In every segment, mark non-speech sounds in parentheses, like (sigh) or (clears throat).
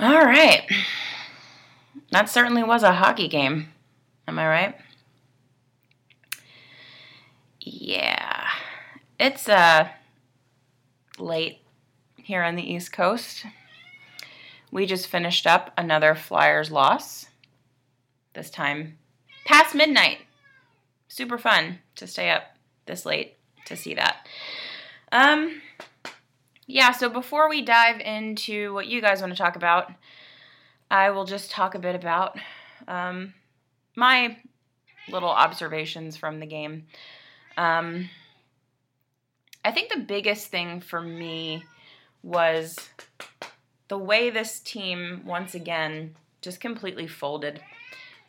All right. That certainly was a hockey game. Am I right? Yeah. It's uh late here on the East Coast. We just finished up another Flyers loss. This time past midnight. Super fun to stay up this late to see that. Um yeah, so before we dive into what you guys want to talk about, I will just talk a bit about um, my little observations from the game. Um, I think the biggest thing for me was the way this team once again just completely folded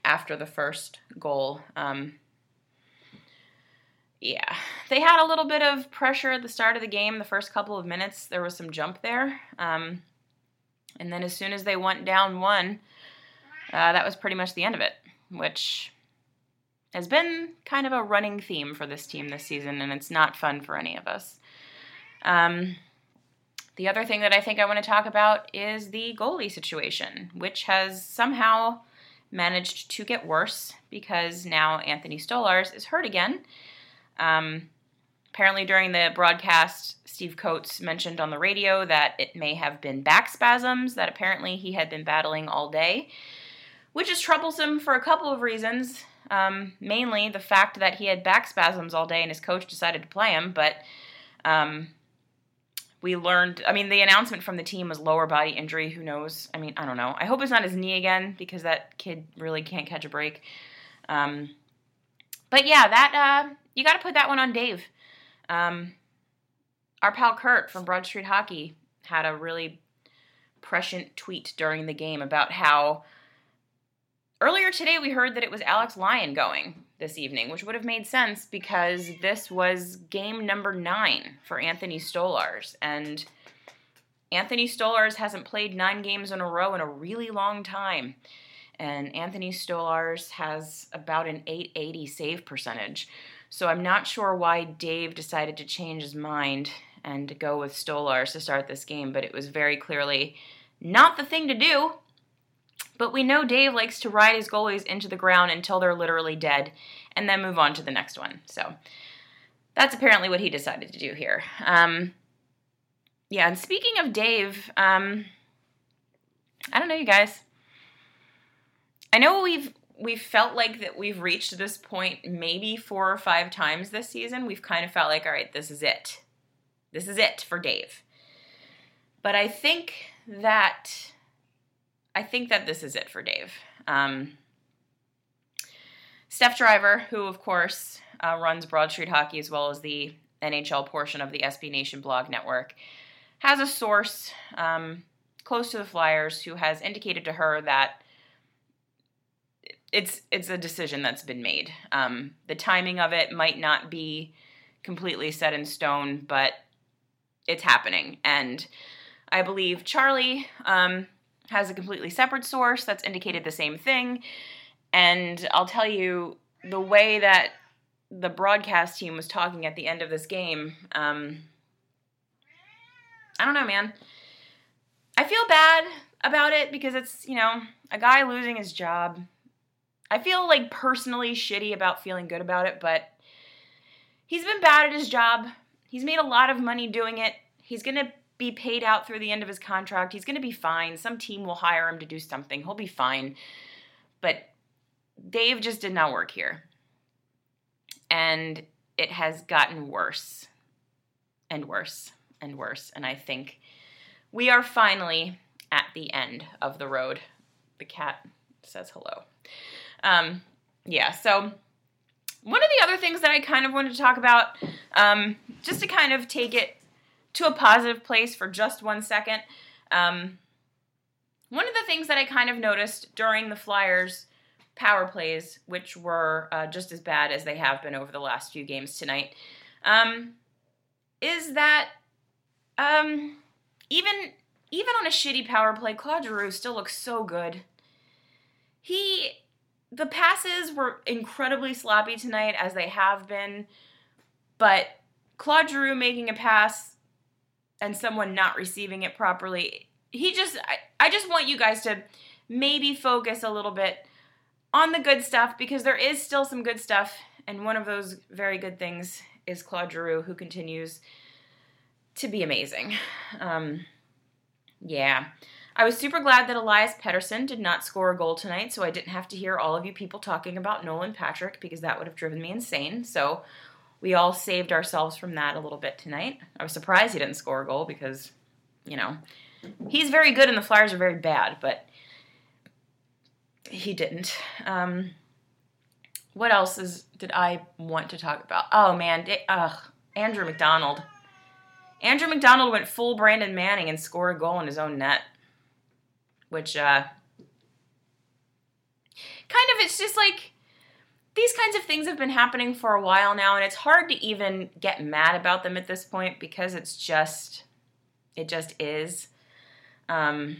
after the first goal. Um, yeah, they had a little bit of pressure at the start of the game. The first couple of minutes, there was some jump there. Um, and then as soon as they went down one, uh, that was pretty much the end of it, which has been kind of a running theme for this team this season, and it's not fun for any of us. Um, the other thing that I think I want to talk about is the goalie situation, which has somehow managed to get worse because now Anthony Stolarz is hurt again um, apparently, during the broadcast, Steve Coates mentioned on the radio that it may have been back spasms that apparently he had been battling all day, which is troublesome for a couple of reasons. Um, mainly the fact that he had back spasms all day and his coach decided to play him, but um, we learned i mean the announcement from the team was lower body injury who knows? I mean i don't know. I hope it's not his knee again because that kid really can't catch a break. Um, but yeah that uh, you got to put that one on Dave. Um, our pal Kurt from Broad Street Hockey had a really prescient tweet during the game about how earlier today we heard that it was Alex Lyon going this evening, which would have made sense because this was game number nine for Anthony Stolarz. And Anthony Stolarz hasn't played nine games in a row in a really long time. And Anthony Stolarz has about an 880 save percentage, so I'm not sure why Dave decided to change his mind and go with Stolarz to start this game, but it was very clearly not the thing to do. But we know Dave likes to ride his goalies into the ground until they're literally dead and then move on to the next one. So that's apparently what he decided to do here. Um, yeah, and speaking of Dave, um, I don't know, you guys. I know we've we've felt like that we've reached this point maybe four or five times this season. We've kind of felt like, all right, this is it. This is it for Dave. But I think that I think that this is it for Dave. Um, Steph Driver, who of course uh, runs Broad Street Hockey as well as the NHL portion of the SB Nation blog network, has a source um, close to the Flyers who has indicated to her that it's it's a decision that's been made. Um, the timing of it might not be completely set in stone, but it's happening. And I believe Charlie um, has a completely separate source that's indicated the same thing. And I'll tell you the way that the broadcast team was talking at the end of this game. Um, I don't know, man. I feel bad about it because it's, you know, a guy losing his job I feel like personally shitty about feeling good about it, but he's been bad at his job. He's made a lot of money doing it. He's going to be paid out through the end of his contract. He's going to be fine. Some team will hire him to do something. He'll be fine. But Dave just did not work here. And it has gotten worse and worse and worse. And I think we are finally at the end of the road. The cat says hello. Um, yeah, so one of the other things that I kind of wanted to talk about, um, just to kind of take it to a positive place for just one second. Um, one of the things that I kind of noticed during the Flyers power plays, which were uh, just as bad as they have been over the last few games tonight, um, is that um, even even on a shitty power play, Claude Giroux still looks so good. He the passes were incredibly sloppy tonight, as they have been, but Claude Giroux making a pass and someone not receiving it properly, he just I, I just want you guys to maybe focus a little bit on the good stuff because there is still some good stuff, and one of those very good things is Claude Giroux, who continues to be amazing. Um, yeah. I was super glad that Elias Pettersson did not score a goal tonight, so I didn't have to hear all of you people talking about Nolan Patrick because that would have driven me insane. So we all saved ourselves from that a little bit tonight. I was surprised he didn't score a goal because, you know, he's very good and the Flyers are very bad, but he didn't. Um, what else is did I want to talk about? Oh man, ugh, Andrew McDonald. Andrew McDonald went full Brandon Manning and scored a goal in his own net, which uh, kind of it's just like these kinds of things have been happening for a while now, and it's hard to even get mad about them at this point because it's just it just is. Um,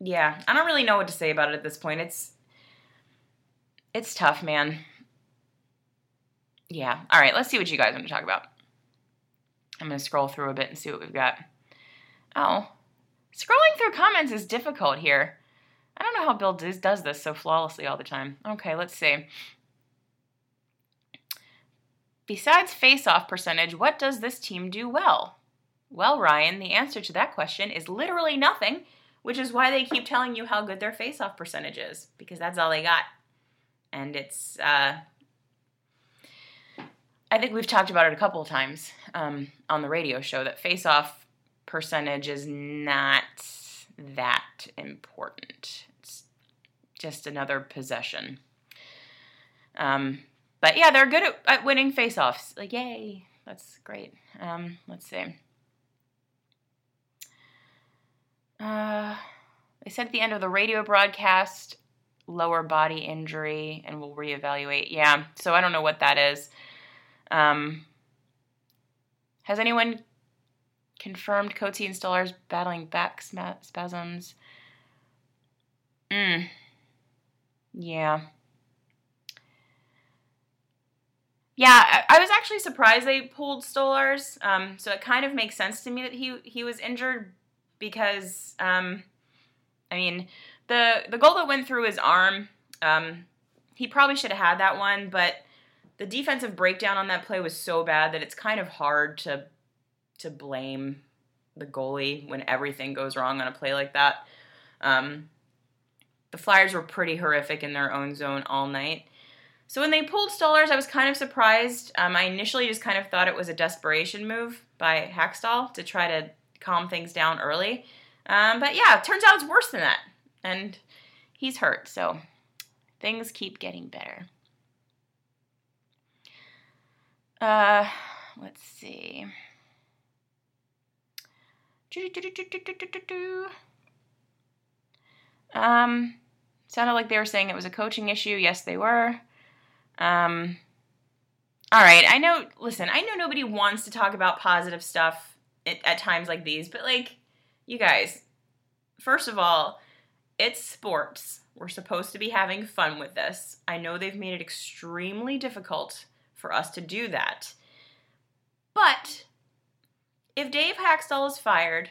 yeah, I don't really know what to say about it at this point. It's it's tough, man. Yeah. All right, let's see what you guys want to talk about. I'm going to scroll through a bit and see what we've got. Oh, scrolling through comments is difficult here. I don't know how Bill does, this so flawlessly all the time. Okay, let's see. Besides face-off percentage, what does this team do well? Well, Ryan, the answer to that question is literally nothing which is why they keep telling you how good their face-off percentage is because that's all they got. And it's, uh, I think we've talked about it a couple of times um, on the radio show that face-off percentage is not that important. It's just another possession. Um, but yeah, they're good at, at winning face-offs. Like, yay, that's great. Um, let's see. Uh, they said at the end of the radio broadcast, lower body injury, and we'll reevaluate. Yeah, so I don't know what that is. Um, has anyone confirmed Coatsy and Stolarz battling back spasms? Mm. Yeah. Yeah, I, I was actually surprised they pulled Stolarz. Um, so it kind of makes sense to me that he he was injured, because um, I mean the the goal that went through his arm, um, he probably should have had that one, but the defensive breakdown on that play was so bad that it's kind of hard to to blame the goalie when everything goes wrong on a play like that. Um, the Flyers were pretty horrific in their own zone all night. So when they pulled Stolarz, I was kind of surprised. Um, I initially just kind of thought it was a desperation move by Hakstol to try to calm things down early. Um, but yeah, turns out it's worse than that. And he's hurt, so things keep getting better. Uh, let's see. Um, sounded like they were saying it was a coaching issue. Yes, they were. Um, all right, I know. Listen, I know nobody wants to talk about positive stuff at times like these, but like, you guys, first of all, it's sports. We're supposed to be having fun with this. I know they've made it extremely difficult for us to do that. But if Dave Hakstol is fired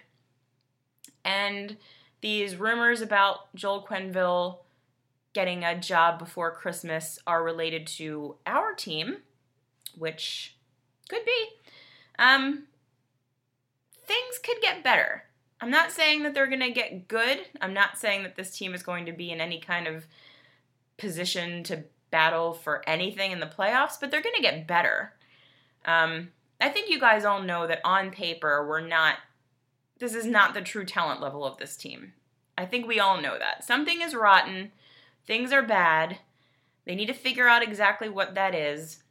and these rumors about Joel Quenneville getting a job before Christmas are related to our team, which could be, um, things could get better. I'm not saying that they're going to get good. I'm not saying that this team is going to be in any kind of position to battle for anything in the playoffs, but they're going to get better. Um, I think you guys all know that on paper, we're not, this is not the true talent level of this team. I think we all know that. Something is rotten, things are bad. They need to figure out exactly what that is.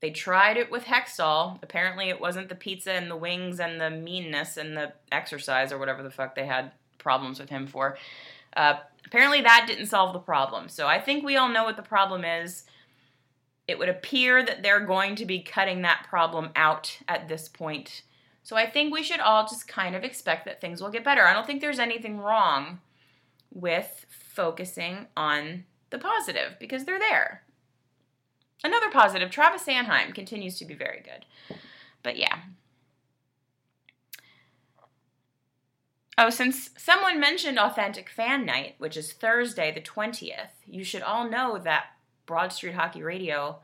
They tried it with Hextall. Apparently, it wasn't the pizza and the wings and the meanness and the exercise or whatever the fuck they had problems with him for. Uh, apparently, that didn't solve the problem. So I think we all know what the problem is. It would appear that they're going to be cutting that problem out at this point. So I think we should all just kind of expect that things will get better. I don't think there's anything wrong with focusing on the positive because they're there. Another positive, Travis Sanheim continues to be very good. But yeah. Oh, since someone mentioned Authentic Fan Night, which is Thursday the 20th, you should all know that Broad Street Hockey Radio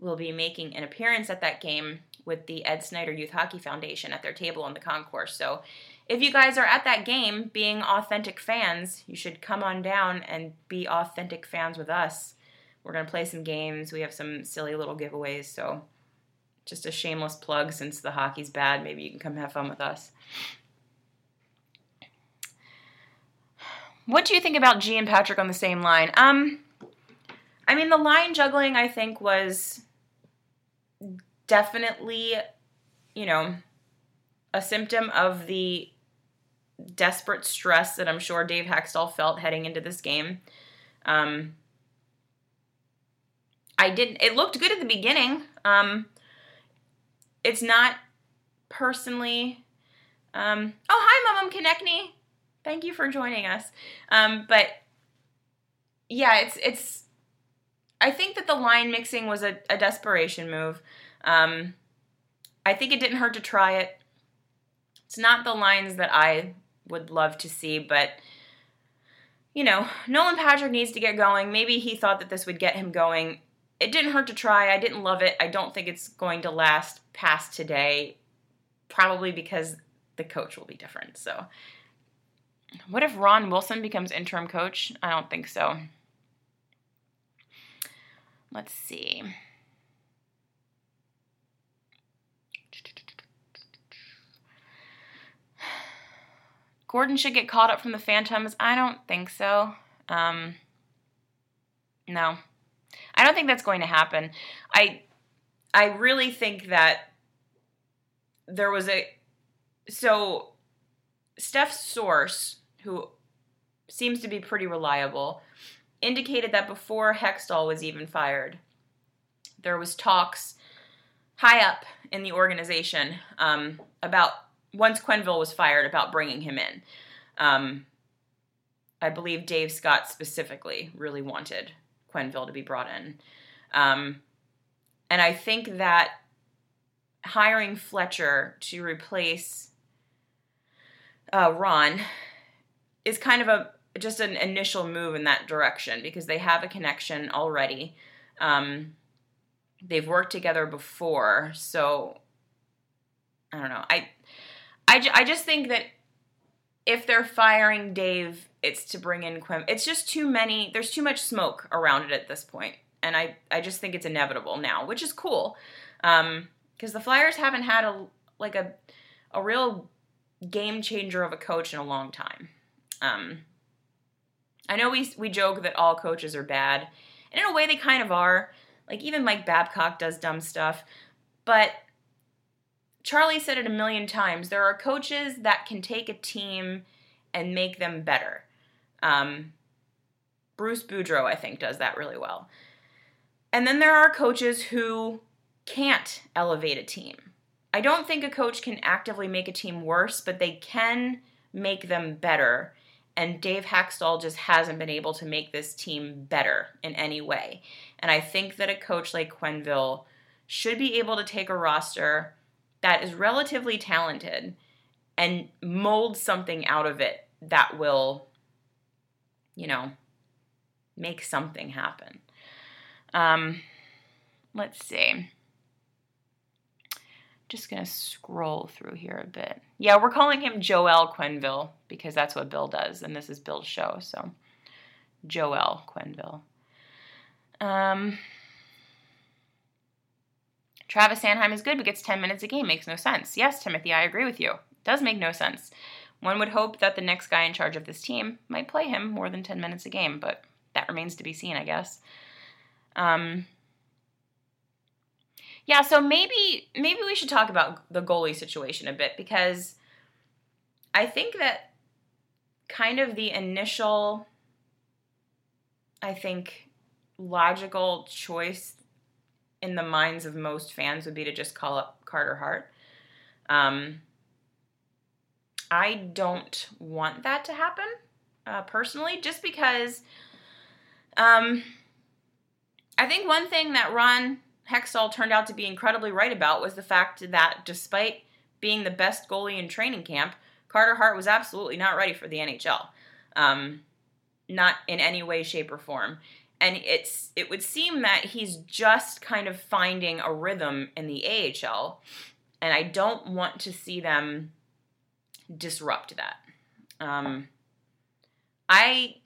will be making an appearance at that game with the Ed Snider Youth Hockey Foundation at their table in the concourse. So if you guys are at that game being authentic fans, you should come on down and be authentic fans with us. We're going to play some games. We have some silly little giveaways. So just a shameless plug since the hockey's bad. Maybe you can come have fun with us. What do you think about G and Patrick on the same line? Um, I mean, the line juggling I think was definitely, you know, a symptom of the desperate stress that I'm sure Dave Hakstol felt heading into this game. Um, I didn't. It looked good at the beginning. Um, it's not personally. Um, oh, hi, Mom I'm Konechny. Thank you for joining us. Um, but yeah, it's it's. I think that the line mixing was a, a desperation move. Um, I think it didn't hurt to try it. It's not the lines that I would love to see, but you know, Nolan Patrick needs to get going. Maybe he thought that this would get him going. It didn't hurt to try. I didn't love it. I don't think it's going to last past today, probably because the coach will be different. So, what if Ron Wilson becomes interim coach? I don't think so. Let's see. Gordon should get called up from the Phantoms. I don't think so. Um, no, I don't think that's going to happen. I I really think that there was a so Steph's source, who seems to be pretty reliable, indicated that before Hextall was even fired, there was talks high up in the organization um, about once Quenville was fired about bringing him in. Um, I believe Dave Scott specifically really wanted Quenville to be brought in. Um, and I think that hiring Fletcher to replace uh, Ron is kind of a just an initial move in that direction because they have a connection already. Um, they've worked together before, so I don't know. I I, I just think that if they're firing Dave, it's to bring in Quim. It's just too many. There's too much smoke around it at this point, and I I just think it's inevitable now, which is cool, because um, the Flyers haven't had a like a a real game changer of a coach in a long time. Um, I know we we joke that all coaches are bad, and in a way they kind of are. Like even Mike Babcock does dumb stuff, but Charlie said it a million times. There are coaches that can take a team and make them better. Um, Bruce Boudreau, I think, does that really well. And then there are coaches who can't elevate a team. I don't think a coach can actively make a team worse, but they can make them better. And Dave Hakstol just hasn't been able to make this team better in any way. And I think that a coach like Quenville should be able to take a roster that is relatively talented and mold something out of it that will, you know, make something happen. Um, let's see. Just gonna scroll through here a bit. Yeah, we're calling him Joel Quenville because that's what Bill does, and this is Bill's show. So, Joel Quenville. Um, Travis Sanheim is good but gets 10 minutes a game. Makes no sense. Yes, Timothy, I agree with you. It does make no sense. One would hope that the next guy in charge of this team might play him more than 10 minutes a game, but that remains to be seen, I guess. Um, yeah, so maybe maybe we should talk about the goalie situation a bit because I think that kind of the initial, I think, logical choice in the minds of most fans would be to just call up Carter Hart. Um, I don't want that to happen uh, personally, just because um, I think one thing that Ron Hextall turned out to be incredibly right about was the fact that despite being the best goalie in training camp, Carter Hart was absolutely not ready for the NHL. Um, not in any way, shape, or form. And it's it would seem that he's just kind of finding a rhythm in the AHL, and I don't want to see them disrupt that. Um, I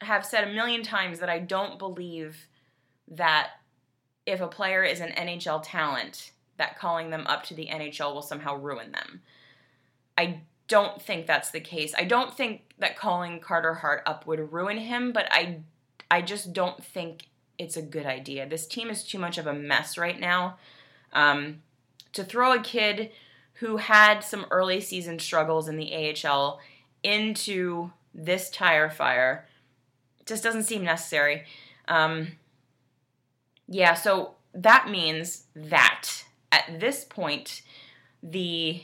have said a million times that I don't believe that if a player is an NHL talent, that calling them up to the NHL will somehow ruin them. I don't think that's the case. I don't think that calling Carter Hart up would ruin him, but I I just don't think it's a good idea. This team is too much of a mess right now. Um, to throw a kid who had some early season struggles in the AHL into this tire fire just doesn't seem necessary. Um, yeah, so that means that at this point, the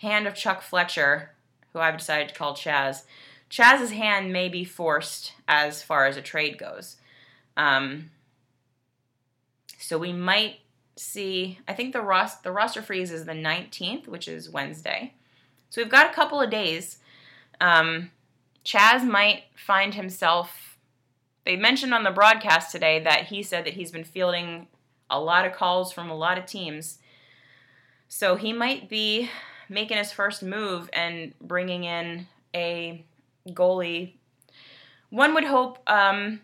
hand of Chuck Fletcher, who I've decided to call Chaz, Chaz's hand may be forced as far as a trade goes. Um, so we might see. I think the ros- the roster freeze is the 19th, which is Wednesday. So we've got a couple of days. Um, Chaz might find himself. They mentioned on the broadcast today that he said that he's been fielding a lot of calls from a lot of teams. So he might be making his first move and bringing in a goalie. One would hope um,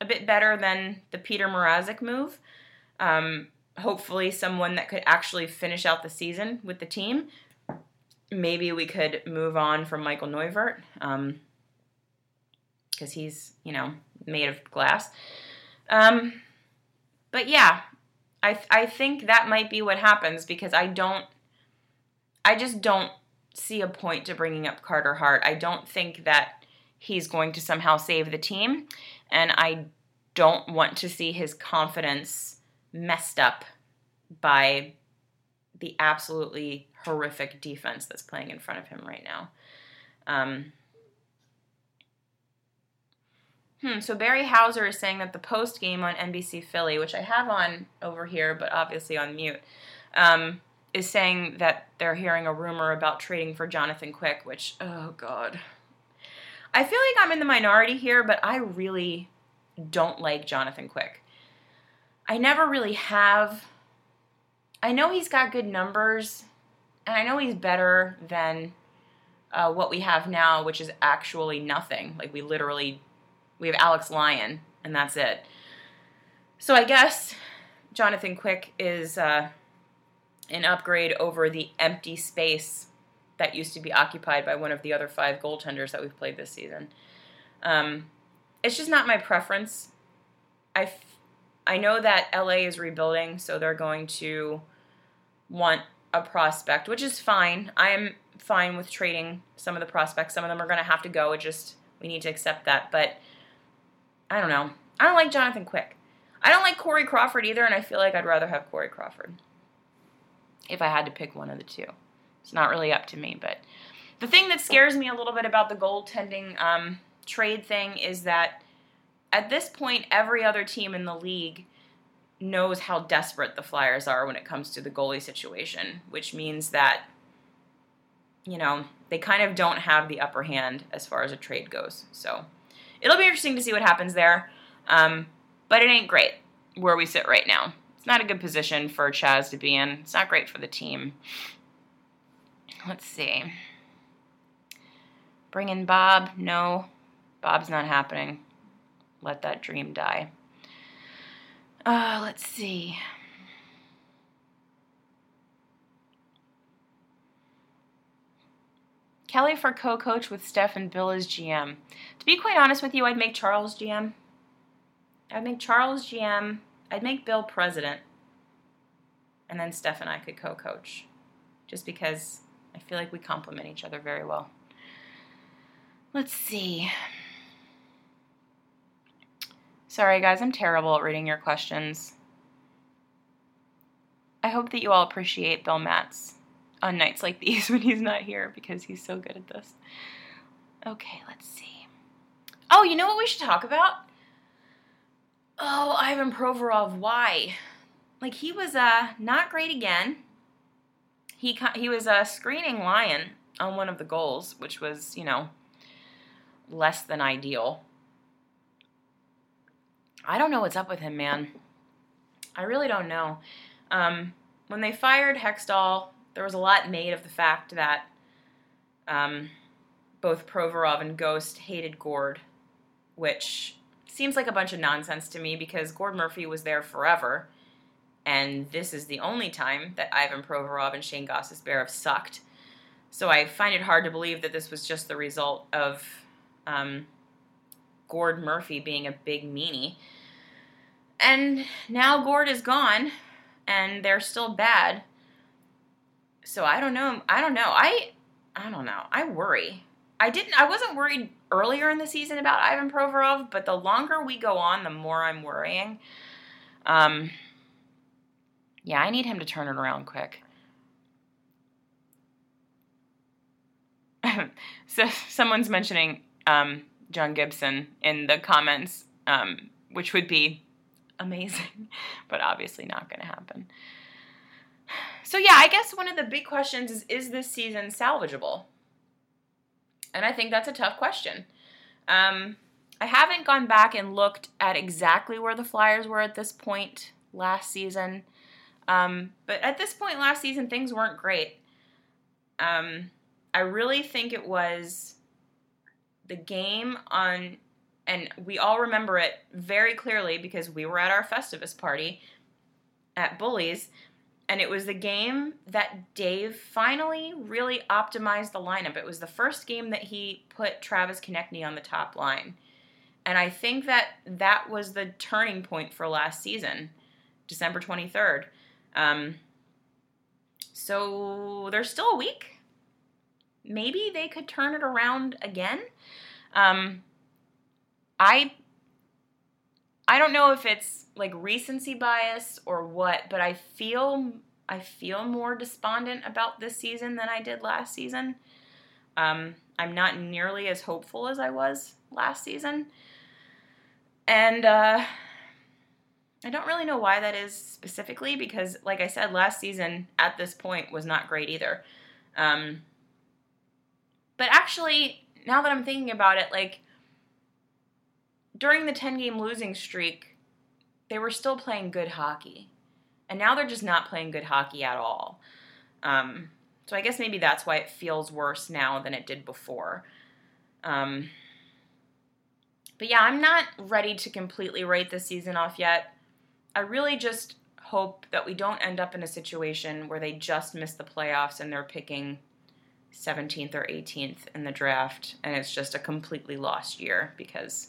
a bit better than the Petr Mrazek move. Um, hopefully, someone that could actually finish out the season with the team. Maybe we could move on from Michael Neuvirth. Um, because he's, you know, made of glass. Um, but yeah, I, I think that might be what happens because I don't, I just don't see a point to bringing up Carter Hart. I don't think that he's going to somehow save the team, and I don't want to see his confidence messed up by the absolutely horrific defense that's playing in front of him right now. Um, Hmm, so Barry Hauser is saying that the post game on NBC Philly, which I have on over here, but obviously on mute, um, is saying that they're hearing a rumor about trading for Jonathan Quick, which, oh God. I feel like I'm in the minority here, but I really don't like Jonathan Quick. I never really have. I know he's got good numbers, and I know he's better than uh, what we have now, which is actually nothing. Like, we literally we have Alex Lyon, and that's it. So I guess Jonathan Quick is uh, an upgrade over the empty space that used to be occupied by one of the other five goaltenders that we've played this season. Um, it's just not my preference. I, f- I know that LA is rebuilding, so they're going to want a prospect, which is fine. I am fine with trading some of the prospects. Some of them are going to have to go. It just we need to accept that. But I don't know. I don't like Jonathan Quick. I don't like Corey Crawford either, and I feel like I'd rather have Corey Crawford if I had to pick one of the two. It's not really up to me, but the thing that scares me a little bit about the goaltending um, trade thing is that at this point, every other team in the league knows how desperate the Flyers are when it comes to the goalie situation, which means that, you know, they kind of don't have the upper hand as far as a trade goes. So it'll be interesting to see what happens there. Um, but it ain't great where we sit right now. It's not a good position for Chaz to be in. It's not great for the team. Let's see. Bring in Bob. No, Bob's not happening. Let that dream die. Uh, let's see. Kelly for co-coach with Steph and Bill as GM. To be quite honest with you, I'd make Charles GM. I'd make Charles GM. I'd make Bill president. And then Steph and I could co-coach. Just because I feel like we complement each other very well. Let's see. Sorry, guys, I'm terrible at reading your questions. I hope that you all appreciate Bill Matz on nights like these (laughs) when he's not here because he's so good at this. Okay, let's see. Oh, you know what we should talk about? Oh, Ivan Provorov. Why? Like he was uh not great again. He he was a screening lion on one of the goals, which was you know less than ideal. I don't know what's up with him, man. I really don't know. Um, when they fired Hextall, there was a lot made of the fact that um, both Provorov and Ghost hated Gord, which seems like a bunch of nonsense to me because Gord Murphy was there forever, and this is the only time that Ivan Provorov and Shane Gostisbehere sucked. So I find it hard to believe that this was just the result of um, Gord Murphy being a big meanie. And now Gord is gone, and they're still bad. So I don't know. I don't know. I I don't know. I worry. I didn't. I wasn't worried earlier in the season about Ivan Provorov, but the longer we go on, the more I'm worrying. Um. Yeah, I need him to turn it around quick. (laughs) so someone's mentioning um, John Gibson in the comments, um, which would be amazing, (laughs) but obviously not going to happen. So yeah, I guess one of the big questions is: Is this season salvageable? And I think that's a tough question. Um, I haven't gone back and looked at exactly where the Flyers were at this point last season. Um, but at this point last season, things weren't great. Um, I really think it was the game on, and we all remember it very clearly because we were at our Festivus party at Bullies, and it was the game that Dave finally really optimized the lineup. It was the first game that he put Travis Konecny on the top line. And I think that that was the turning point for last season, December 23rd. Um, so there's still a week. Maybe they could turn it around again. Um, I I don't know if it's like recency bias or what, but I feel I feel more despondent about this season than I did last season. Um, I'm not nearly as hopeful as I was last season, and uh, I don't really know why that is specifically because, like I said, last season at this point was not great either. Um, but actually, now that I'm thinking about it, like during the 10 game losing streak, they were still playing good hockey. And now they're just not playing good hockey at all. Um, so I guess maybe that's why it feels worse now than it did before. Um, but yeah, I'm not ready to completely write this season off yet. I really just hope that we don't end up in a situation where they just miss the playoffs and they're picking 17th or 18th in the draft and it's just a completely lost year because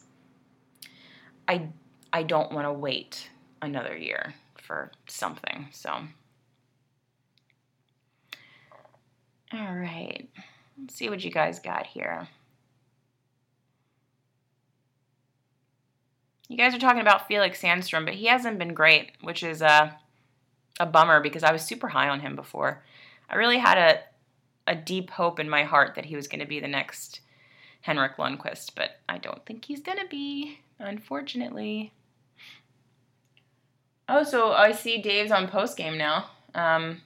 I I don't want to wait another year for something. So All right. Let's see what you guys got here. You guys are talking about Felix Sandstrom, but he hasn't been great, which is a a bummer because I was super high on him before. I really had a a deep hope in my heart that he was going to be the next Henrik Lundqvist, but I don't think he's going to be, unfortunately. Oh, so I see Dave's on post game now. Um,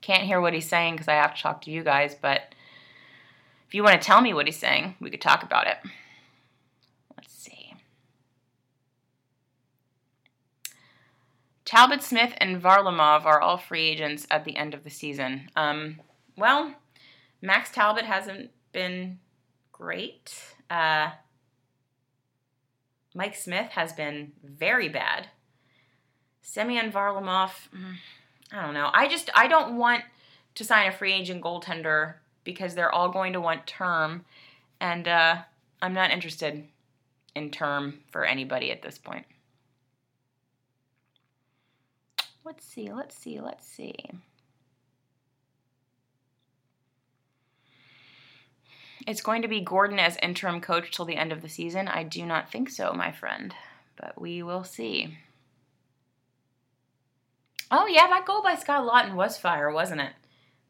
can't hear what he's saying because I have to talk to you guys, but if you want to tell me what he's saying, we could talk about it. Let's see. Talbot Smith and Varlamov are all free agents at the end of the season. Um, well, Max Talbot hasn't been great. Uh, Mike Smith has been very bad. Semyon Varlamov, mm, I don't know. I just I don't want to sign a free agent goaltender because they're all going to want term, and uh, I'm not interested in term for anybody at this point. Let's see. Let's see. Let's see. It's going to be Gordon as interim coach till the end of the season. I do not think so, my friend, but we will see. Oh, yeah, that goal by Scott Laughton was fire, wasn't it?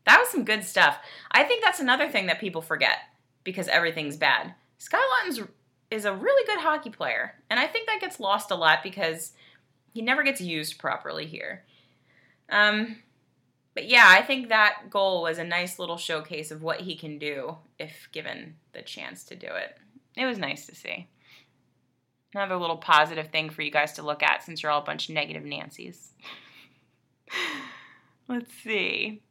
That was some good stuff. I think that's another thing that people forget because everything's bad. Scott Laughton's is a really good hockey player, and I think that gets lost a lot because he never gets used properly here. Um, but yeah, I think that goal was a nice little showcase of what he can do if given the chance to do it. It was nice to see. Another little positive thing for you guys to look at since you're all a bunch of negative Nancy's. (laughs) Let's see.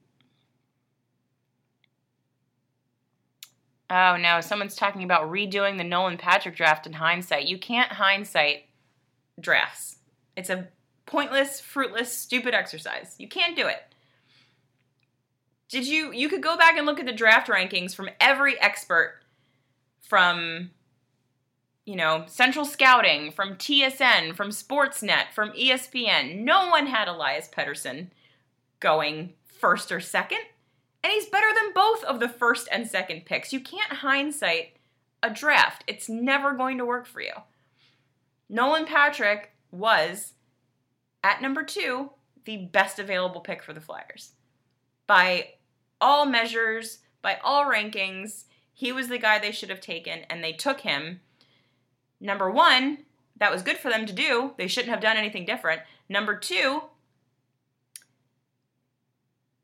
Oh no, someone's talking about redoing the Nolan Patrick draft in hindsight. You can't hindsight drafts. It's a pointless, fruitless, stupid exercise. You can't do it. Did you you could go back and look at the draft rankings from every expert from you know, Central Scouting, from TSN, from Sportsnet, from ESPN. No one had Elias Pettersson going first or second. And he's better than both of the first and second picks. You can't hindsight a draft, it's never going to work for you. Nolan Patrick was, at number two, the best available pick for the Flyers. By all measures, by all rankings, he was the guy they should have taken, and they took him Number one, that was good for them to do. They shouldn't have done anything different. Number two,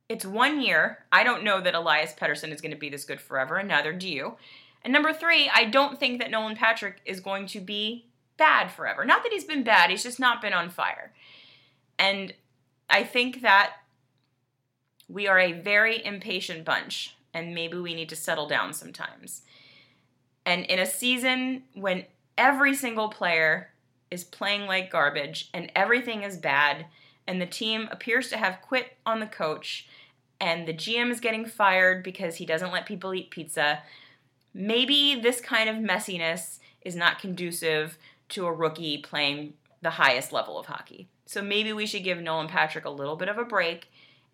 it's one year. I don't know that Elias Pettersson is going to be this good forever, and neither do you. And number three, I don't think that Nolan Patrick is going to be bad forever. Not that he's been bad, he's just not been on fire. And I think that we are a very impatient bunch, and maybe we need to settle down sometimes. And in a season when every single player is playing like garbage and everything is bad and the team appears to have quit on the coach and the GM is getting fired because he doesn't let people eat pizza. Maybe this kind of messiness is not conducive to a rookie playing the highest level of hockey. So maybe we should give Nolan Patrick a little bit of a break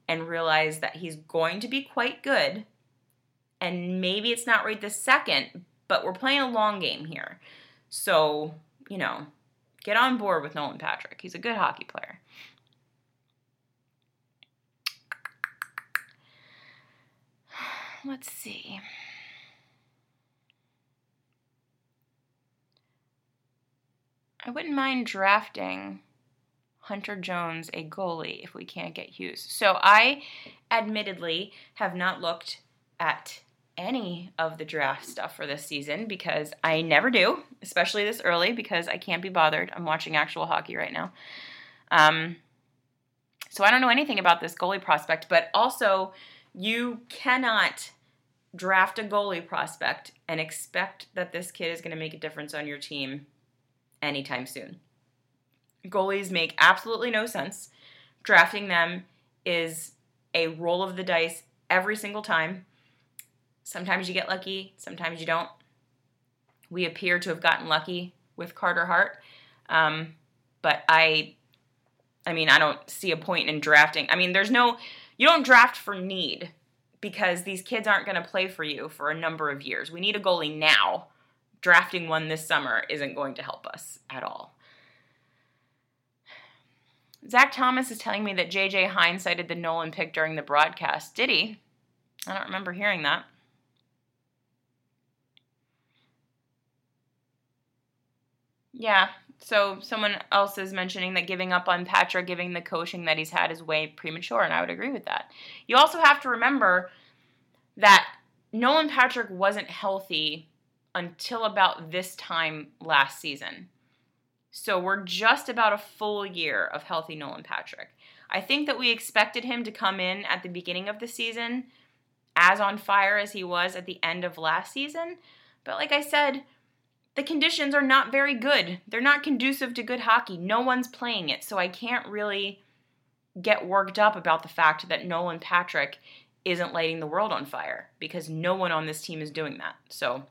and realize that he's going to be quite good. And maybe it's not right this second, but we're playing a long game here. So, you know, get on board with Nolan Patrick. He's a good hockey player. (sighs) Let's see. I wouldn't mind drafting Hunter Jones a goalie if we can't get Hughes. So I admittedly have not looked at any of the draft stuff for this season because I never do, especially this early because I can't be bothered. I'm watching actual hockey right now. Um, so I don't know anything about this goalie prospect, but also you cannot draft a goalie prospect and expect that this kid is going to make a difference on your team anytime soon. Goalies make absolutely no sense. Drafting them is a roll of the dice every single time Sometimes you get lucky, sometimes you don't. We appear to have gotten lucky with Carter Hart, um, but I, I mean, I don't see a point in drafting. I mean, there's no, you don't draft for need because these kids aren't going to play for you for a number of years. We need a goalie now. Drafting one this summer isn't going to help us at all. Zach Thomas is telling me that JJ hindsighted the Nolan pick during the broadcast. Did he? I don't remember hearing that. Yeah. So someone else is mentioning that giving up on Patrick, giving the coaching that he's had, is way premature, and I would agree with that. You also have to remember that Nolan Patrick wasn't healthy until about this time last season. So we're just about a full year of healthy Nolan Patrick. I think that we expected him to come in at the beginning of the season as on fire as he was at the end of last season. But like I said, the conditions are not very good. They're not conducive to good hockey. No one's playing it. So I can't really get worked up about the fact that Nolan Patrick isn't lighting the world on fire because no one on this team is doing that. So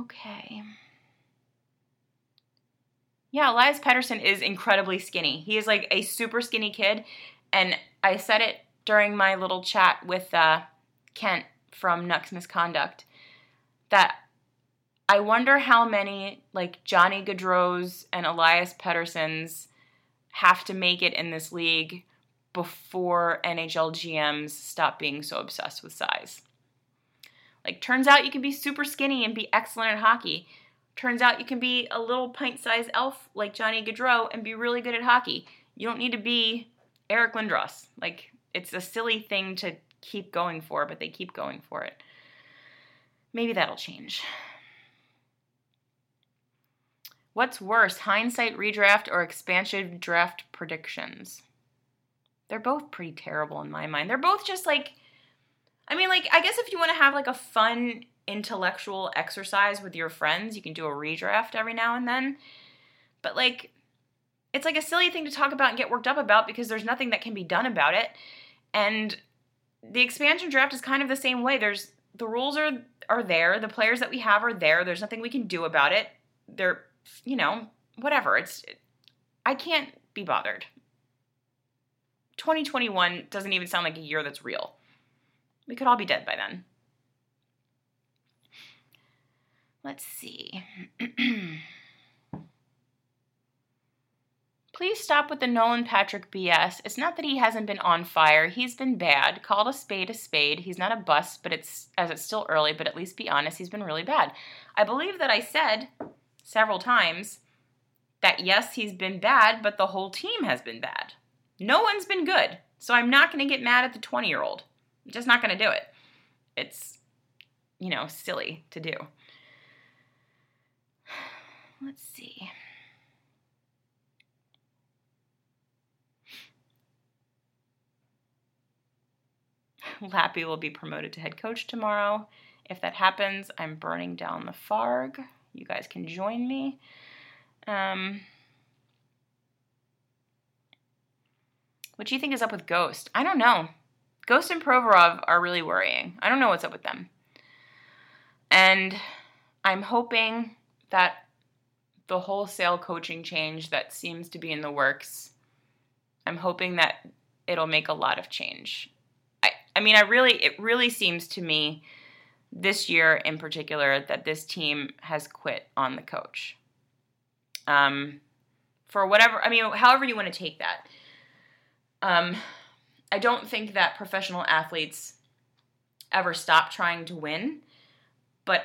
Okay. Yeah, Elias Pettersson is incredibly skinny. He is like a super skinny kid. And I said it during my little chat with uh, Kent from Nucks Misconduct that I wonder how many like Johnny Gaudreau's and Elias Petterssons have to make it in this league before NHL GMs stop being so obsessed with size. Like, turns out you can be super skinny and be excellent at hockey. Turns out you can be a little pint sized elf like Johnny Gaudreau and be really good at hockey. You don't need to be Eric Lindros. Like, it's a silly thing to keep going for, but they keep going for it. Maybe that'll change. What's worse, hindsight redraft or expansion draft predictions? They're both pretty terrible in my mind. They're both just like, I mean, like, I guess if you want to have like a fun intellectual exercise with your friends, you can do a redraft every now and then. But like, it's like a silly thing to talk about and get worked up about because there's nothing that can be done about it. And the expansion draft is kind of the same way. There's the rules are are there. The players that we have are there. There's nothing we can do about it. They're, you know, whatever. It's I can't be bothered. 2021 doesn't even sound like a year that's real. We could all be dead by then. Let's see. (clears throat) Please stop with the Nolan Patrick BS. It's not that he hasn't been on fire. He's been bad. Called a spade a spade. He's not a bust, but it's as it's still early, but at least be honest, he's been really bad. I believe that I said several times that yes, he's been bad, but the whole team has been bad. No one's been good. So I'm not going to get mad at the 20-year-old. Just not going to do it. It's you know, silly to do. (sighs) Let's see. (sighs) Lappy will be promoted to head coach tomorrow. If that happens, I'm burning down the Farg. You guys can join me. Um, what do you think is up with Ghost? I don't know. Ghost and Provorov are really worrying. I don't know what's up with them. And I'm hoping that the wholesale coaching change that seems to be in the works, I'm hoping that it'll make a lot of change. I mean, I really, it really seems to me this year in particular that this team has quit on the coach. Um, for whatever, I mean, however you want to take that. Um, I don't think that professional athletes ever stop trying to win, but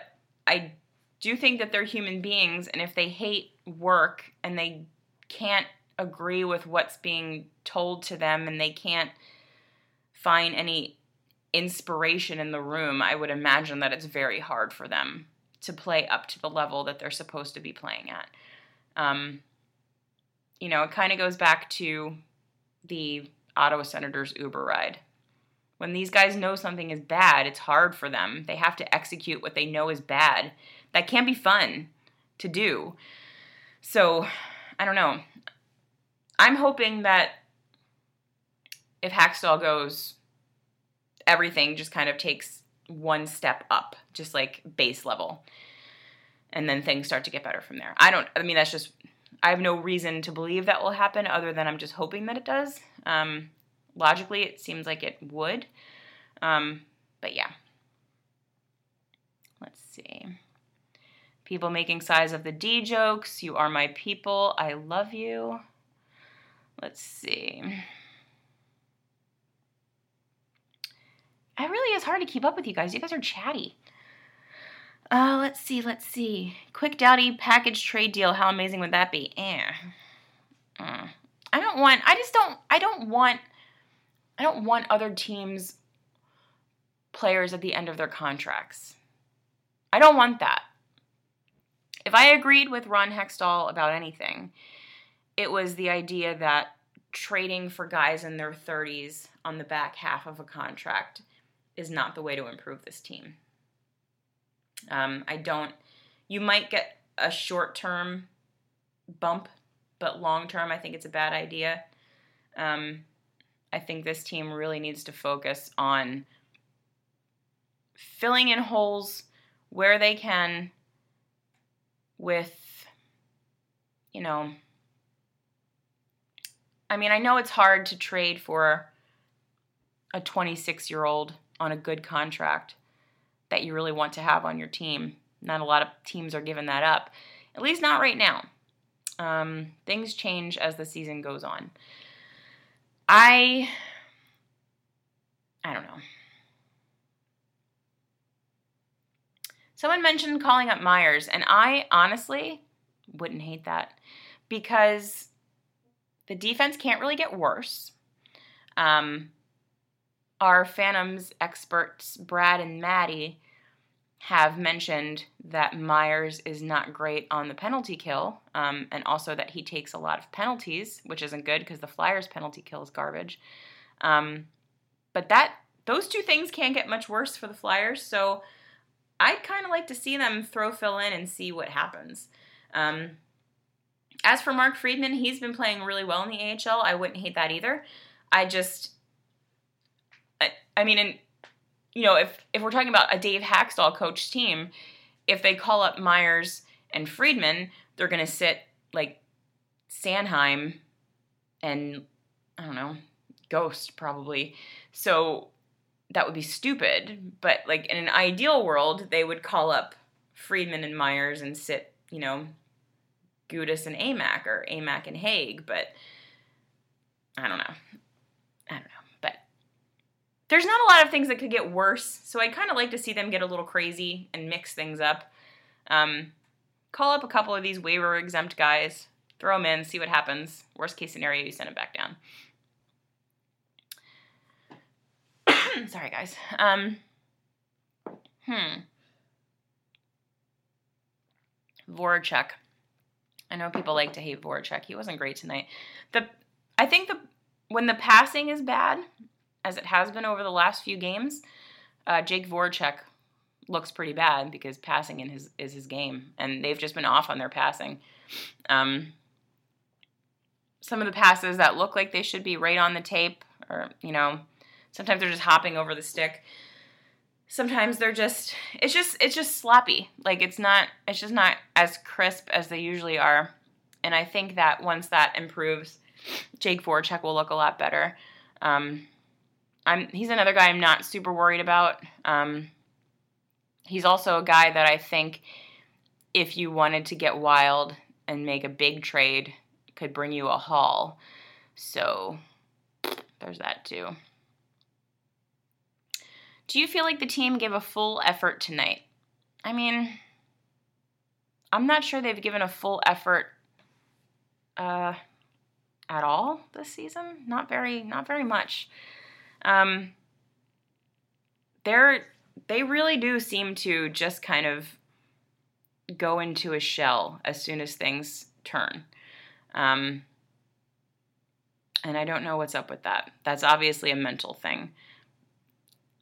I do think that they're human beings, and if they hate work and they can't agree with what's being told to them and they can't find any inspiration in the room, I would imagine that it's very hard for them to play up to the level that they're supposed to be playing at. Um, you know, it kind of goes back to the Ottawa Senators Uber ride. When these guys know something is bad, it's hard for them. They have to execute what they know is bad. That can be fun to do. So, I don't know. I'm hoping that if Hakstol goes, everything just kind of takes one step up, just like base level. And then things start to get better from there. I don't, I mean, that's just, I have no reason to believe that will happen other than I'm just hoping that it does. Um, logically, it seems like it would. Um, but yeah. Let's see. People making size of the D jokes. You are my people. I love you. Let's see. It really is hard to keep up with you guys. You guys are chatty. Uh, let's see, let's see. Quick Doughty package trade deal. How amazing would that be? Eh. Uh, I don't want. I just don't. I don't want. I don't want other teams' players at the end of their contracts. I don't want that. If I agreed with Ron Hextall about anything, it was the idea that trading for guys in their 30s on the back half of a contract is not the way to improve this team. Um, I don't. You might get a short term bump, but long term, I think it's a bad idea. Um, I think this team really needs to focus on filling in holes where they can with, you know, I mean, I know it's hard to trade for a 26 year old on a good contract that you really want to have on your team. Not a lot of teams are giving that up, at least not right now. Um, things change as the season goes on. I, I don't know. Someone mentioned calling up Myers, and I honestly wouldn't hate that because the defense can't really get worse. Um, our Phantoms experts, Brad and Maddie, have mentioned that Myers is not great on the penalty kill, um, and also that he takes a lot of penalties, which isn't good because the Flyers' penalty kill is garbage. Um, but that those two things can't get much worse for the Flyers, so I'd kind of like to see them throw Phil in and see what happens. Um, as for Mark Friedman, he's been playing really well in the AHL. I wouldn't hate that either. I just, I, I mean, you know, if if we're talking about a Dave Hakstol coach team, if they call up Myers and Friedman, they're going to sit like Sanheim and I don't know, Ghost probably. So that would be stupid. But like in an ideal world, they would call up Friedman and Myers and sit, you know, Gudas and AMac or AMac and Hagg. But I don't know. I don't know. But there's not a lot of things that could get worse. So I kind of like to see them get a little crazy and mix things up. Um, call up a couple of these waiver exempt guys, throw them in, see what happens. Worst case scenario, you send them back down. (coughs) Sorry, guys. Um, hmm. Voracek. I know people like to hate Voracek. He wasn't great tonight. The I think the when the passing is bad, as it has been over the last few games, uh, Jake Voracek looks pretty bad because passing in his is his game, and they've just been off on their passing. Um, some of the passes that look like they should be right on the tape, or you know, sometimes they're just hopping over the stick. Sometimes they're just it's just it's just sloppy. Like it's not it's just not as crisp as they usually are. And I think that once that improves, Jake Voracek will look a lot better. Um, I'm he's another guy I'm not super worried about. Um, he's also a guy that I think if you wanted to get wild and make a big trade could bring you a haul. So there's that too. Do you feel like the team gave a full effort tonight? I mean, I'm not sure they've given a full effort uh, at all this season. Not very, not very much. Um, they're they really do seem to just kind of go into a shell as soon as things turn. Um, and I don't know what's up with that. That's obviously a mental thing.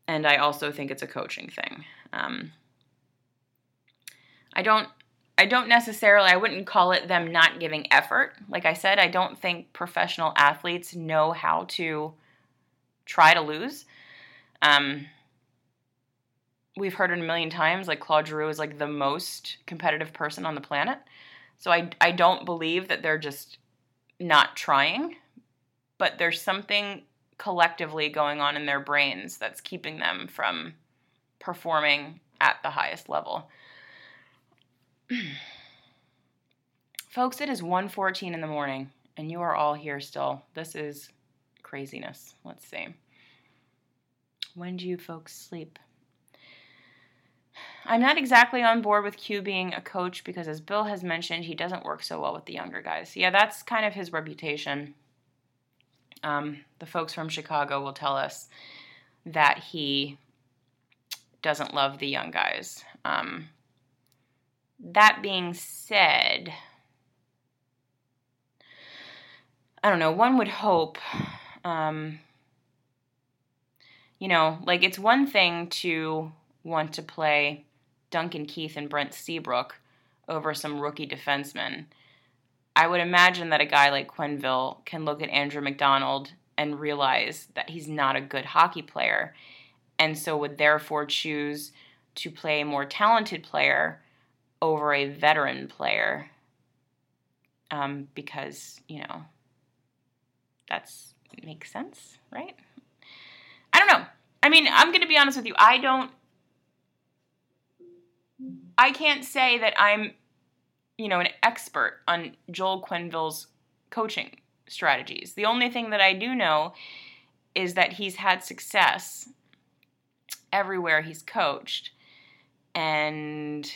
And I also think it's a coaching thing. Um, I don't I don't necessarily I wouldn't call it them not giving effort. Like I said, I don't think professional athletes know how to try to lose. Um, we've heard it a million times like Claude Giroux is like the most competitive person on the planet. So I I don't believe that they're just not trying, but there's something collectively going on in their brains that's keeping them from performing at the highest level. (clears throat) Folks, it is 1:14 in the morning and you are all here still. This is craziness. Let's see. When do you folks sleep? I'm not exactly on board with Q being a coach because, as Bill has mentioned, he doesn't work so well with the younger guys. Yeah, that's kind of his reputation. Um, the folks from Chicago will tell us that he doesn't love the young guys. Um, that being said, I don't know, one would hope, um, you know, like it's one thing to want to play Duncan Keith and Brent Seabrook over some rookie defensemen. I would imagine that a guy like Quenneville can look at Andrew MacDonald and realize that he's not a good hockey player, and so would therefore choose to play a more talented player over a veteran player um, because, you know, that's makes sense, right? I don't know. I mean, I'm going to be honest with you. I don't. I can't say that I'm, you know, an expert on Joel Quenneville's coaching strategies. The only thing that I do know is that he's had success everywhere he's coached and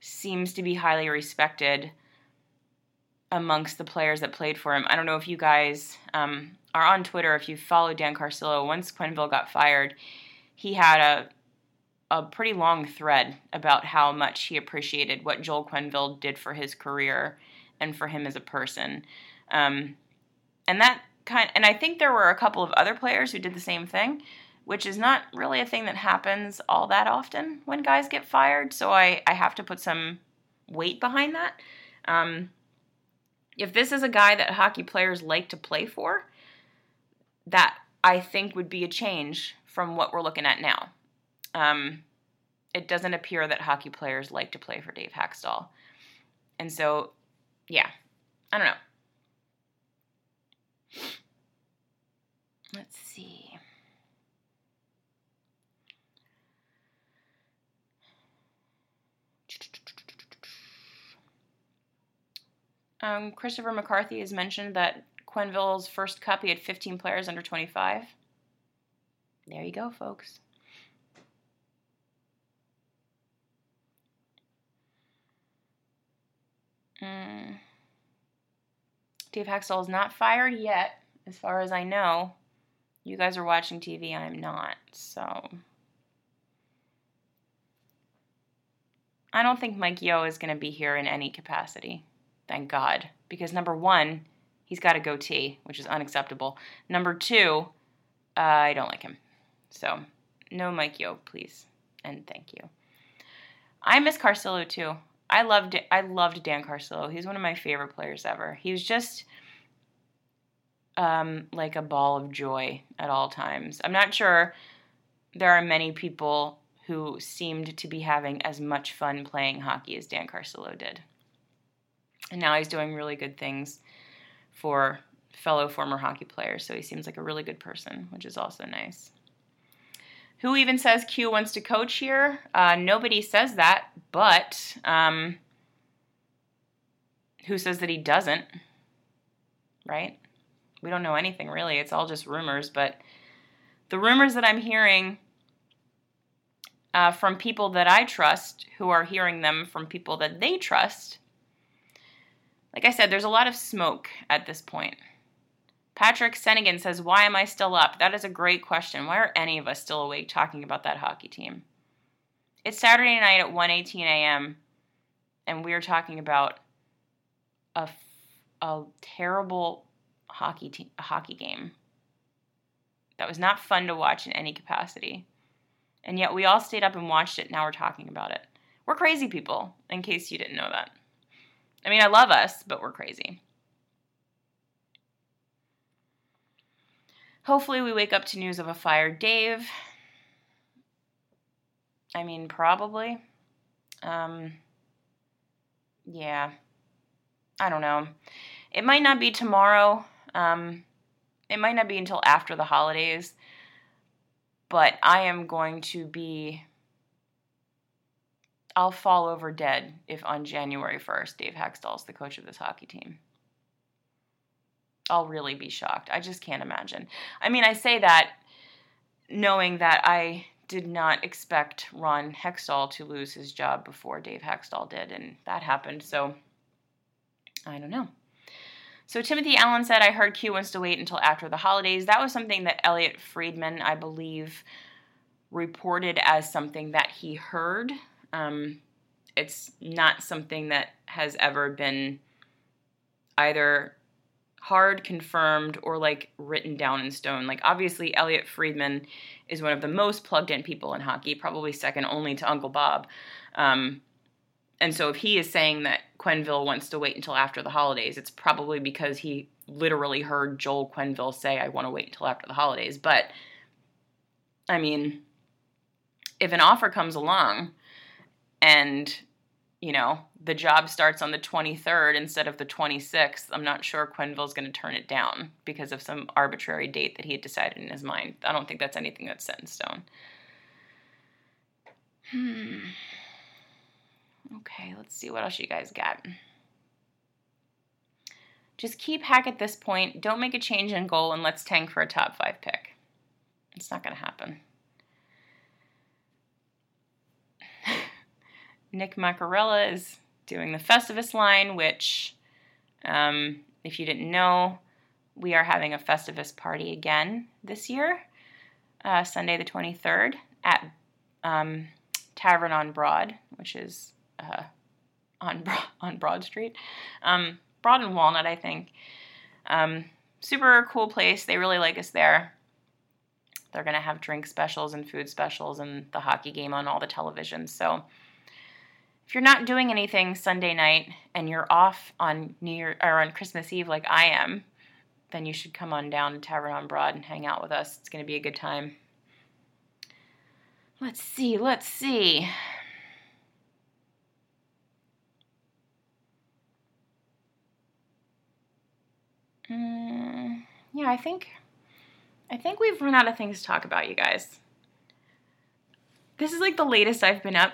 seems to be highly respected amongst the players that played for him. I don't know if you guys um, are on Twitter, if you follow Dan Carcillo. Once Quenneville got fired, he had a a pretty long thread about how much he appreciated what Joel Quenneville did for his career and for him as a person. Um, and that kind and I think there were a couple of other players who did the same thing, which is not really a thing that happens all that often when guys get fired. So I, I have to put some weight behind that. Um, if this is a guy that hockey players like to play for, that I think would be a change from what we're looking at now. Um, it doesn't appear that hockey players like to play for Dave Hakstol. And so, yeah, I don't know. Let's see. Um, Christopher McCarthy has mentioned that Quenneville's first cup, he had 15 players under 25. There you go, folks. Mm. Dave Hakstol is not fired yet, as far as I know. You guys are watching TV, I'm not, so. I don't think Mike Yeo is going to be here in any capacity. Thank God. Because number one, he's got a goatee, which is unacceptable. Number two, uh, I don't like him. So, no Mike Yeo, please. And thank you. I miss Carcillo too. I loved I loved Dan Carcillo. He's one of my favorite players ever. He was just um, like a ball of joy at all times. I'm not sure there are many people who seemed to be having as much fun playing hockey as Dan Carcillo did. And now he's doing really good things for fellow former hockey players, so he seems like a really good person, which is also nice. Who even says Q wants to coach here? Uh, nobody says that, but um, who says that he doesn't? Right? We don't know anything really. It's all just rumors, but the rumors that I'm hearing uh, from people that I trust, who are hearing them from people that they trust, like I said, there's a lot of smoke at this point. Patrick Senigan says, Why am I still up? That is a great question. Why are any of us still awake talking about that hockey team? It's Saturday night at 1:18 a.m. and we're talking about a, a terrible hockey hockey game. That was not fun to watch in any capacity. And yet we all stayed up and watched it. Now we're talking about it. We're crazy people, in case you didn't know that. I mean, I love us, but we're crazy. Hopefully, we wake up to news of a fired Dave. I mean, probably. Um, yeah. I don't know. It might not be tomorrow. Um, it might not be until after the holidays. But I am going to be. I'll fall over dead if on January 1st Dave Hakstol's the coach of this hockey team. I'll really be shocked. I just can't imagine. I mean, I say that knowing that I did not expect Ron Hextall to lose his job before Dave Hakstol did, and that happened. So I don't know. So Timothy Allen said, I heard Q wants to wait until after the holidays. That was something that Elliotte Friedman, I believe, reported as something that he heard. Um, it's not something that has ever been either hard confirmed or like written down in stone. Like obviously Elliotte Friedman is one of the most plugged in people in hockey, probably second only to Uncle Bob. Um, and so if he is saying that Quenneville wants to wait until after the holidays, it's probably because he literally heard Joel Quenneville say, I want to wait until after the holidays. But I mean, if an offer comes along and you know, the job starts on the 23rd instead of the 26th, I'm not sure Quenneville's going to turn it down because of some arbitrary date that he had decided in his mind. I don't think that's anything that's set in stone. Hmm. Okay, let's see what else you guys got. Just keep Hack at this point. Don't make a change in goal and let's tank for a top five pick. It's not going to happen. Nick Macarella is doing the Festivus line, which, um, if you didn't know, we are having a Festivus party again this year, uh, Sunday the 23rd at um, Tavern on Broad, which is uh, on on Broad Street, um, Broad and Walnut, I think. Um, super cool place. They really like us there. They're gonna have drink specials and food specials and the hockey game on all the televisions. So if you're not doing anything Sunday night and you're off on New Year or on Christmas Eve like I am, then you should come on down to Tavern on Broad and hang out with us. It's going to be a good time. Let's see, let's see. Mm, yeah, I think I think we've run out of things to talk about, you guys. This is like the latest I've been up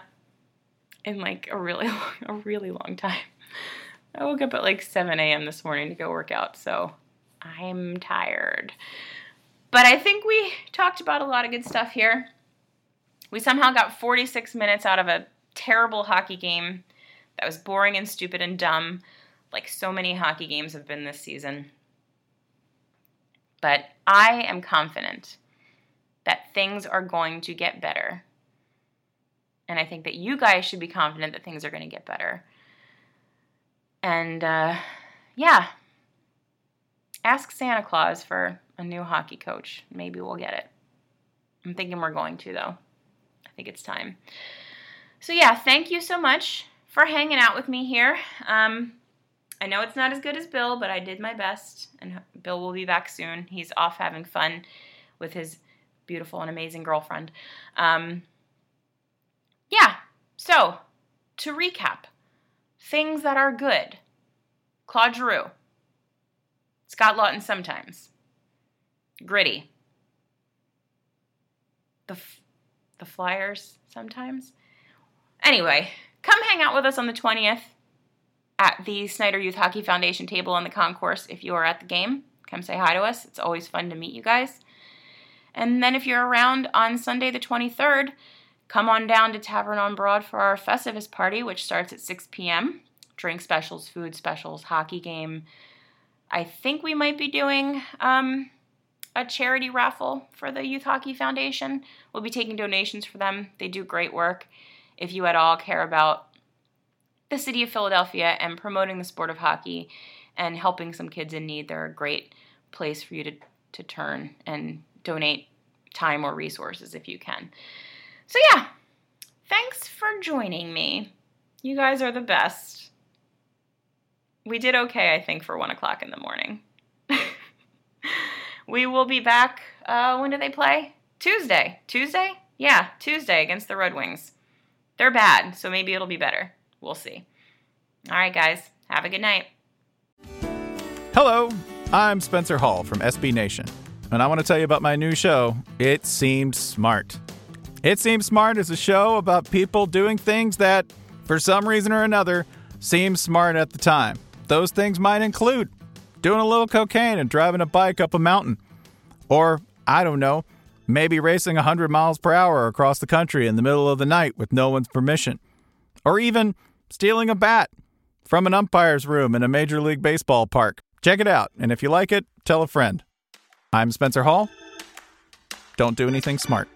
in like a really (laughs) long, a really long time. I woke up at like 7 a.m. this morning to go work out, so I'm tired. But I think we talked about a lot of good stuff here. We somehow got 46 minutes out of a terrible hockey game that was boring and stupid and dumb, like so many hockey games have been this season. But I am confident that things are going to get better and I think that you guys should be confident that things are going to get better. And uh, yeah, ask Santa Claus for a new hockey coach. Maybe we'll get it. I'm thinking we're going to, though. I think it's time. So, yeah, thank you so much for hanging out with me here. Um, I know it's not as good as Bill, but I did my best, and Bill will be back soon. He's off having fun with his beautiful and amazing girlfriend. Um, yeah, so to recap things that are good Claude Giroux, Scott Laughton sometimes, Gritty, the, the Flyers sometimes. Anyway, come hang out with us on the 20th at the Snider Youth Hockey Foundation table on the concourse if you are at the game. Come say hi to us. It's always fun to meet you guys. And then if you're around on Sunday the 23rd, Come on down to Tavern on Broad for our Festivus party, which starts at 6 p.m. Drink specials, food specials, hockey game. I think we might be doing um, a charity raffle for the Youth Hockey Foundation. We'll be taking donations for them. They do great work. If you at all care about the city of Philadelphia and promoting the sport of hockey and helping some kids in need, they're a great place for you to, to turn and donate time or resources if you can. So, yeah, thanks for joining me. You guys are the best. We did okay, I think, for one o'clock in the morning. (laughs) we will be back. Uh, when do they play? Tuesday. Tuesday? Yeah, Tuesday against the Red Wings. They're bad, so maybe it'll be better. We'll see. All right, guys. Have a good night. Hello, I'm Spencer Hall from SB Nation, and I want to tell you about my new show, It Seemed Smart. It Seems Smart is a show about people doing things that, for some reason or another, seem smart at the time. Those things might include doing a little cocaine and driving a bike up a mountain. Or, I don't know, maybe racing 100 miles per hour across the country in the middle of the night with no one's permission. Or even stealing a bat from an umpire's room in a Major League Baseball park. Check it out, and if you like it, tell a friend. I'm Spencer Hall. Don't do anything smart.